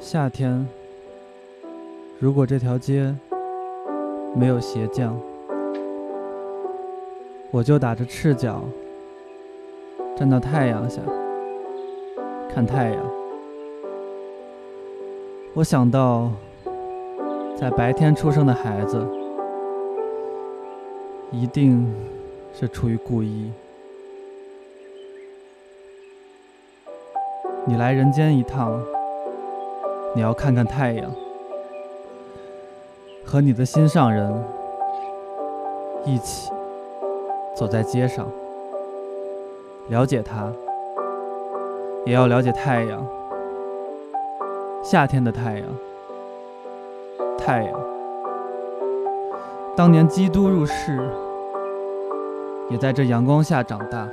夏天，如果这条街没有鞋匠，我就打着赤脚站到太阳下看太阳。我想到，在白天出生的孩子，一定是出于故意。你来人间一趟，你要看看太阳，和你的心上人一起走在街上，了解他，也要了解太阳。夏天的太阳，太阳。当年基督入世，也在这阳光下长大。